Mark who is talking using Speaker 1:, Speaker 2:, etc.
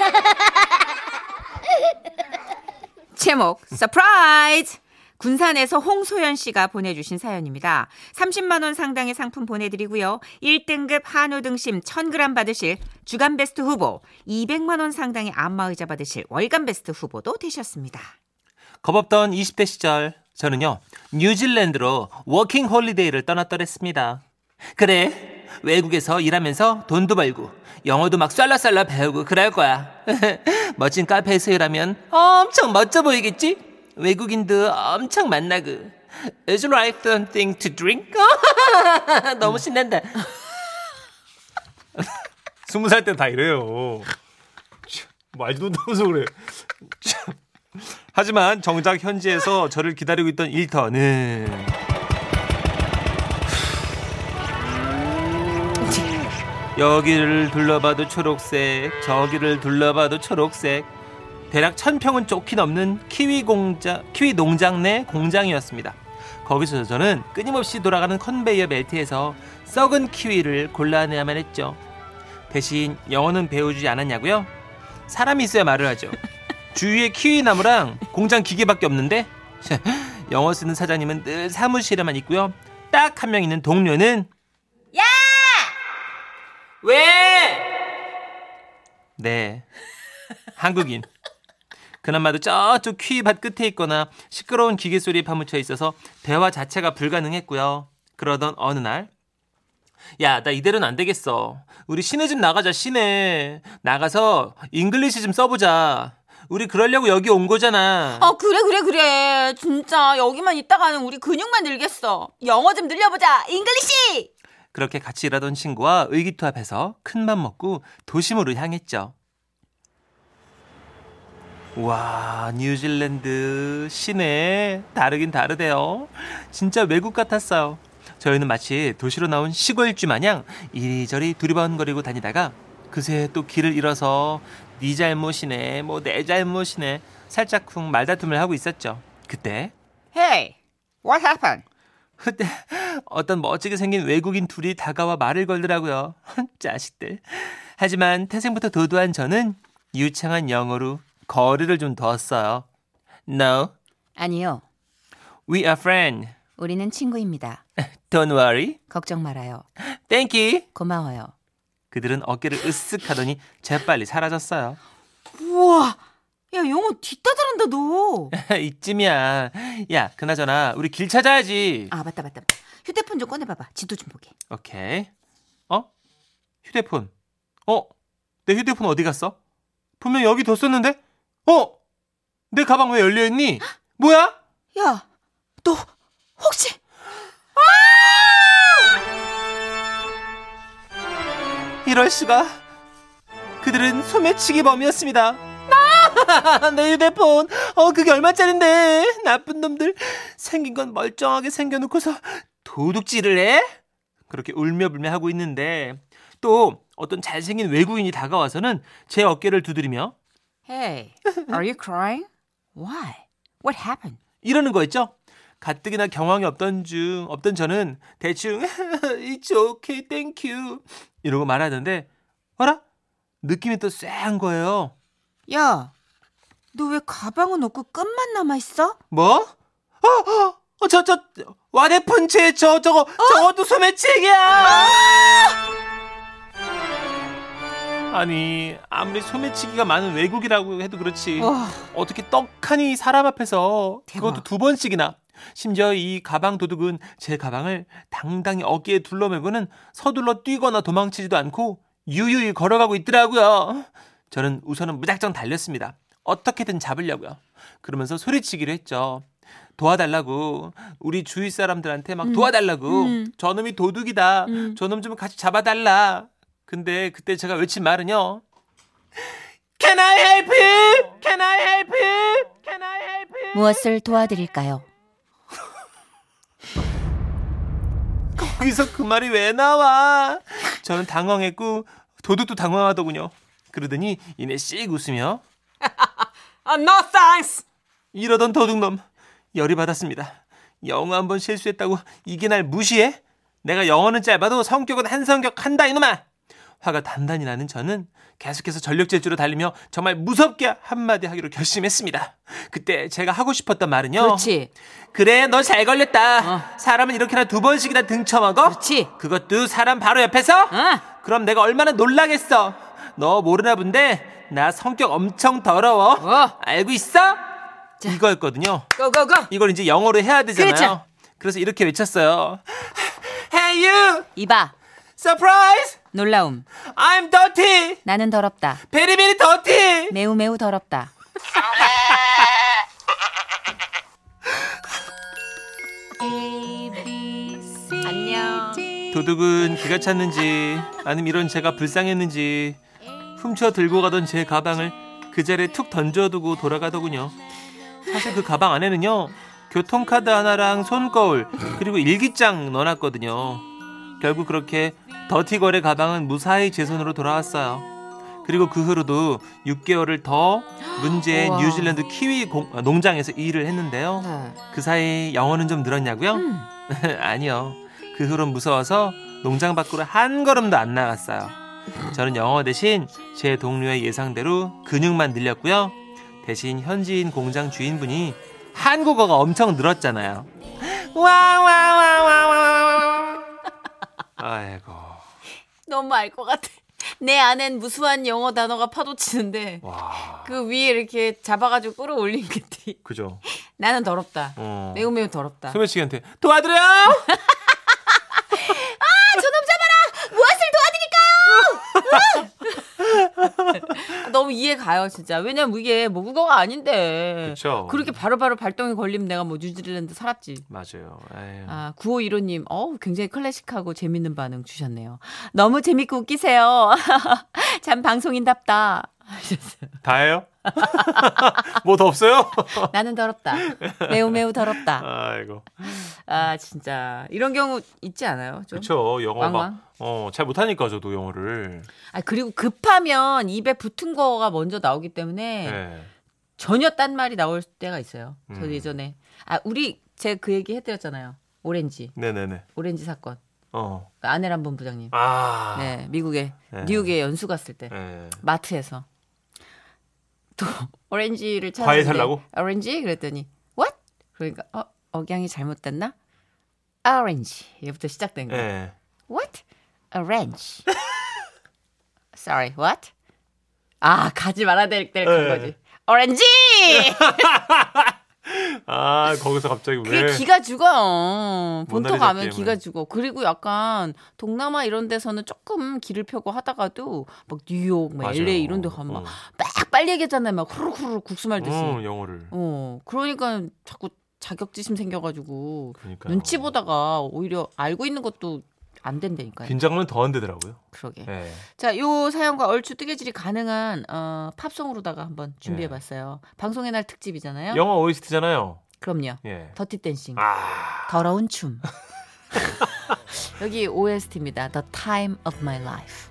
Speaker 1: 제목 surprise 군산에서 홍소연 씨가 보내주신 사연입니다. 30만 원 상당의 상품 보내드리고요. 1등급 한우 등심 1000g 받으실 주간 베스트 후보, 200만 원 상당의 안마의자 받으실 월간 베스트 후보도 되셨습니다.
Speaker 2: 겁없던 20대 시절 저는요 뉴질랜드로 워킹 홀리데이를 떠났더랬습니다. 그래 외국에서 일하면서 돈도 벌고 영어도 막 쌀라쌀라 배우고 그럴 거야. 멋진 카페에서 일하면 엄청 멋져 보이겠지? 외국인도 엄청 만나고. Is life something to drink? 너무 신난다.
Speaker 3: 스무 살 때 다 이래요. 참, 말도 못하면서 그래. 참. 하지만 정작 현지에서 저를 기다리고 있던 일터는
Speaker 2: 여기를 둘러봐도 초록색, 저기를 둘러봐도 초록색. 대략 천 평은 좁히 넘는 키위 공장, 키위 농장 내 공장이었습니다. 거기서 저는 끊임없이 돌아가는 컨베이어 벨트에서 썩은 키위를 골라내야만 했죠. 대신 영어는 배우지 않았냐고요? 사람이 있어야 말을 하죠. 주위에 키위 나무랑 공장 기계밖에 없는데 영어 쓰는 사장님은 늘 사무실에만 있고요. 딱 한 명 있는 동료는
Speaker 1: 야!
Speaker 2: 왜? 네. 한국인. 그나마도 저쪽 키위밭 끝에 있거나 시끄러운 기계 소리에 파묻혀 있어서 대화 자체가 불가능했고요. 그러던 어느 날, 야, 나 이대로는 안 되겠어. 우리 시내 좀 나가자, 시내. 나가서 English 좀 써보자. 우리 그러려고 여기 온 거잖아.
Speaker 1: 어 그래 그래 그래 진짜 여기만 있다가는 우리 근육만 늘겠어 영어 좀 늘려보자 English
Speaker 2: 그렇게 같이 일하던 친구와 의기투합해서 큰맘 먹고 도심으로 향했죠. 와, 뉴질랜드 시내 다르긴 다르대요. 진짜 외국 같았어요. 저희는 마치 도시로 나온 시골쥐 마냥 이리저리 두리번거리고 다니다가 그새 또 길을 잃어서 네 잘못이네, 뭐 내 잘못이네 살짝쿵 말다툼을 하고 있었죠. 그때
Speaker 1: Hey what happened?
Speaker 2: 그때 어떤 멋지게 생긴 외국인 둘이 다가와 말을 걸더라고요. 자식들. 하지만 태생부터 도도한 저는 유창한 영어로 거리를 좀 뒀어요. No,
Speaker 1: 아니요
Speaker 2: we are friends.
Speaker 1: 우리는 친구입니다
Speaker 2: Don't worry.
Speaker 1: 걱정 말아요
Speaker 2: Thank you.
Speaker 1: 고마워요
Speaker 2: 그들은 어깨를 으쓱 하더니 재빨리 사라졌어요.
Speaker 1: 우와 야 영어 뒷다 잘한다 너
Speaker 2: 이쯤이야. 야, 그나저나 우리 길 찾아야지.
Speaker 1: 아 맞다 맞다 맞다 휴대폰 좀 꺼내봐봐 지도 좀 보게
Speaker 2: 오케이. 어? 휴대폰. 어? 내 휴대폰 어디 갔어? 분명 여기 뒀었는데? 어? 내 가방 왜 열려있니? 뭐야?
Speaker 1: 야 너 혹시
Speaker 2: 이럴 수가. 그들은 소매치기 범이었습니다. 아, 내 휴대폰. 어, 그게 얼마짜린데? 나쁜 놈들. 생긴 건 멀쩡하게 생겨놓고서 도둑질을 해? 그렇게 울며불며 하고 있는데 또 어떤 잘생긴 외국인이 다가와서는 제 어깨를 두드리며
Speaker 1: Hey are you crying? Why? What happened?
Speaker 2: 이러는 거였죠. 가뜩이나 경황이 없던 중 없던 저는 대충 It's okay, thank you 이러고 말하는데 어라 느낌이 또 쎄한 거예요.
Speaker 1: 야 너 왜 가방은 없고 끝만 남아있어?
Speaker 2: 뭐? 어, 어, 어, 저, 저, 와대폰체, 저, 저거, 저것도 소매치기야! 아니, 아무리 소매치기가 많은 외국이라고 해도 그렇지.
Speaker 1: 와.
Speaker 2: 어떻게 떡하니 사람 앞에서 그것도
Speaker 1: 대박.
Speaker 2: 두 번씩이나. 심지어 이 가방 도둑은 제 가방을 당당히 어깨에 둘러매고는 서둘러 뛰거나 도망치지도 않고 유유히 걸어가고 있더라고요. 저는 우선은 무작정 달렸습니다. 어떻게든 잡으려고요. 그러면서 소리치기를 했죠. 도와달라고 우리 주위 사람들한테 막 도와달라고
Speaker 1: 음.
Speaker 2: 저놈이 도둑이다.
Speaker 1: 음.
Speaker 2: 저놈 좀 같이 잡아달라. 근데 그때 제가 외친 말은요. Can I help you? Can I help you? Can I help you?
Speaker 1: 무엇을 도와드릴까요?
Speaker 2: 거기서 그 말이 왜 나와? 저는 당황했고 도둑도 당황하더군요. 그러더니 이내 씩 웃으며
Speaker 1: 아, no thanks.
Speaker 2: 이러던 도둑놈 열이 받았습니다. 영어 한 번 실수했다고 이게 날 무시해? 내가 영어는 짧아도 성격은 한 성격 한다 이놈아. 화가 단단히 나는 저는 계속해서 전력 질주로 달리며 정말 무섭게 한마디 하기로 결심했습니다. 그때 제가 하고 싶었던 말은요.
Speaker 1: 그렇지.
Speaker 2: 그래, 너 잘 걸렸다.
Speaker 1: 어.
Speaker 2: 사람은 이렇게나 두 번씩이나 등쳐먹어?
Speaker 1: 그렇지.
Speaker 2: 그것도 사람 바로 옆에서?
Speaker 1: 어.
Speaker 2: 그럼 내가 얼마나 놀라겠어. 너 모르나 본데 나 성격 엄청 더러워.
Speaker 1: 어.
Speaker 2: 알고 있어? 이거였거든요.
Speaker 1: 고고고.
Speaker 2: 이걸 이제 영어로 해야 되잖아요.
Speaker 1: 그렇죠.
Speaker 2: 그래서 이렇게 외쳤어요. Hey you!
Speaker 1: 이봐.
Speaker 2: Surprise!
Speaker 1: 놀라움.
Speaker 2: I'm dirty!
Speaker 1: 나는 더럽다.
Speaker 2: Very very dirty!
Speaker 1: 매우 매우 더럽다. 안녕.
Speaker 2: 도둑은 기가 찼는지 아니면 이런 제가 불쌍했는지 훔쳐 들고 가던 제 가방을 그 자리에 툭 던져두고 돌아가더군요. 사실 그 가방 안에는요 교통카드 하나랑 손거울 그리고 일기장 넣어놨거든요. 결국 그렇게 더티거래 가방은 무사히 제 손으로 돌아왔어요. 그리고 그 후로도 6개월을 더 문제의
Speaker 1: 우와.
Speaker 2: 뉴질랜드 키위 공- 아, 농장에서 일을 했는데요.
Speaker 1: 네.
Speaker 2: 그 사이 영어는 좀 늘었냐고요?
Speaker 1: 음.
Speaker 2: 아니요. 그 후로 무서워서 농장 밖으로 한 걸음도 안 나갔어요. 저는 영어 대신 제 동료의 예상대로 근육만 늘렸고요. 대신 현지인 공장 주인분이 한국어가 엄청 늘었잖아요. 와와와와와. 아이고.
Speaker 1: 너무 알 것 같아. 내 안엔 무수한 영어 단어가 파도치는데
Speaker 2: 와.
Speaker 1: 그 위에 이렇게 잡아가지고 끌어올린 것들이
Speaker 2: 그죠.
Speaker 1: 나는 더럽다.
Speaker 2: 어.
Speaker 1: 매우 매우 더럽다.
Speaker 2: 소매 씨한테 도와드려.
Speaker 1: 저 놈 잡아라! 무엇을 도와드릴까요? 너무 이해 가요, 진짜. 왜냐면 이게 모국어가 아닌데.
Speaker 2: 그쵸.
Speaker 1: 그렇게 바로 바로 발동이 걸리면 내가 뭐 뉴질랜드 살았지.
Speaker 2: 맞아요. 에휴.
Speaker 1: 아, 9515님, 어우, 굉장히 클래식하고 재밌는 반응 주셨네요. 너무 재밌고 웃기세요. 참 방송인답다. 하셨어요.
Speaker 2: 다예요? 뭐 더 없어요?
Speaker 1: 나는 더럽다. 매우 매우 더럽다.
Speaker 2: 아이고.
Speaker 1: 아, 진짜. 이런 경우 있지 않아요? 좀?
Speaker 2: 그렇죠. 영어
Speaker 1: 왕왕?
Speaker 2: 막 어, 잘 못하니까 저도 영어를.
Speaker 1: 아, 그리고 급하면 입에 붙은 거가 먼저 나오기 때문에
Speaker 2: 네.
Speaker 1: 전혀 딴 말이 나올 때가 있어요. 저
Speaker 2: 음.
Speaker 1: 예전에. 아, 우리, 제가 그 얘기 해드렸잖아요. 오렌지.
Speaker 2: 네네네.
Speaker 1: 오렌지 사건.
Speaker 2: 어.
Speaker 1: 그 아내란 본 부장님.
Speaker 2: 아.
Speaker 1: 네, 미국에,
Speaker 2: 네.
Speaker 1: 뉴욕에 연수 갔을 때.
Speaker 2: 네.
Speaker 1: 마트에서. 또, 오렌지를 찾았는데.
Speaker 2: 과일 살라고?
Speaker 1: 오렌지? 그랬더니, what? 그러니까, 어, 억양이 잘못됐나? 오렌지. 얘부터 시작된 거예요.
Speaker 2: 네.
Speaker 1: What? Orange. Sorry, what? 아, 가지 말아야 될때
Speaker 2: 네.
Speaker 1: 그거지. 오렌지!
Speaker 2: 아, 거기서 갑자기
Speaker 1: 그게
Speaker 2: 왜?
Speaker 1: 기가 죽어. 본토 가면
Speaker 2: 게임을.
Speaker 1: 기가 죽어. 그리고 약간 동남아 이런 데서는 조금 길을 펴고 하다가도 막 뉴욕, 막
Speaker 2: 맞아요.
Speaker 1: LA 이런 데 가면
Speaker 2: 어.
Speaker 1: 막 빨리 얘기하잖아요. 막 후루후루 국수 말듯이.
Speaker 2: 어, 영어를.
Speaker 1: 어, 그러니까 자꾸 자격지심 생겨가지고
Speaker 2: 그러니까.
Speaker 1: 눈치 보다가 오히려 알고 있는 것도 안 된다니까요.
Speaker 2: 긴장은 더안 되더라고요.
Speaker 1: 그러게.
Speaker 2: 네.
Speaker 1: 자, 요 사연과 얼추 뜨개질이 가능한 어, 팝송으로다가 한번 준비해봤어요. 방송의 날 특집이잖아요.
Speaker 2: 영어 OST잖아요.
Speaker 1: 그럼요.
Speaker 2: 예.
Speaker 1: 더티 댄싱.
Speaker 2: 아.
Speaker 1: 더러운 춤. 여기 OST입니다. The Time of My Life.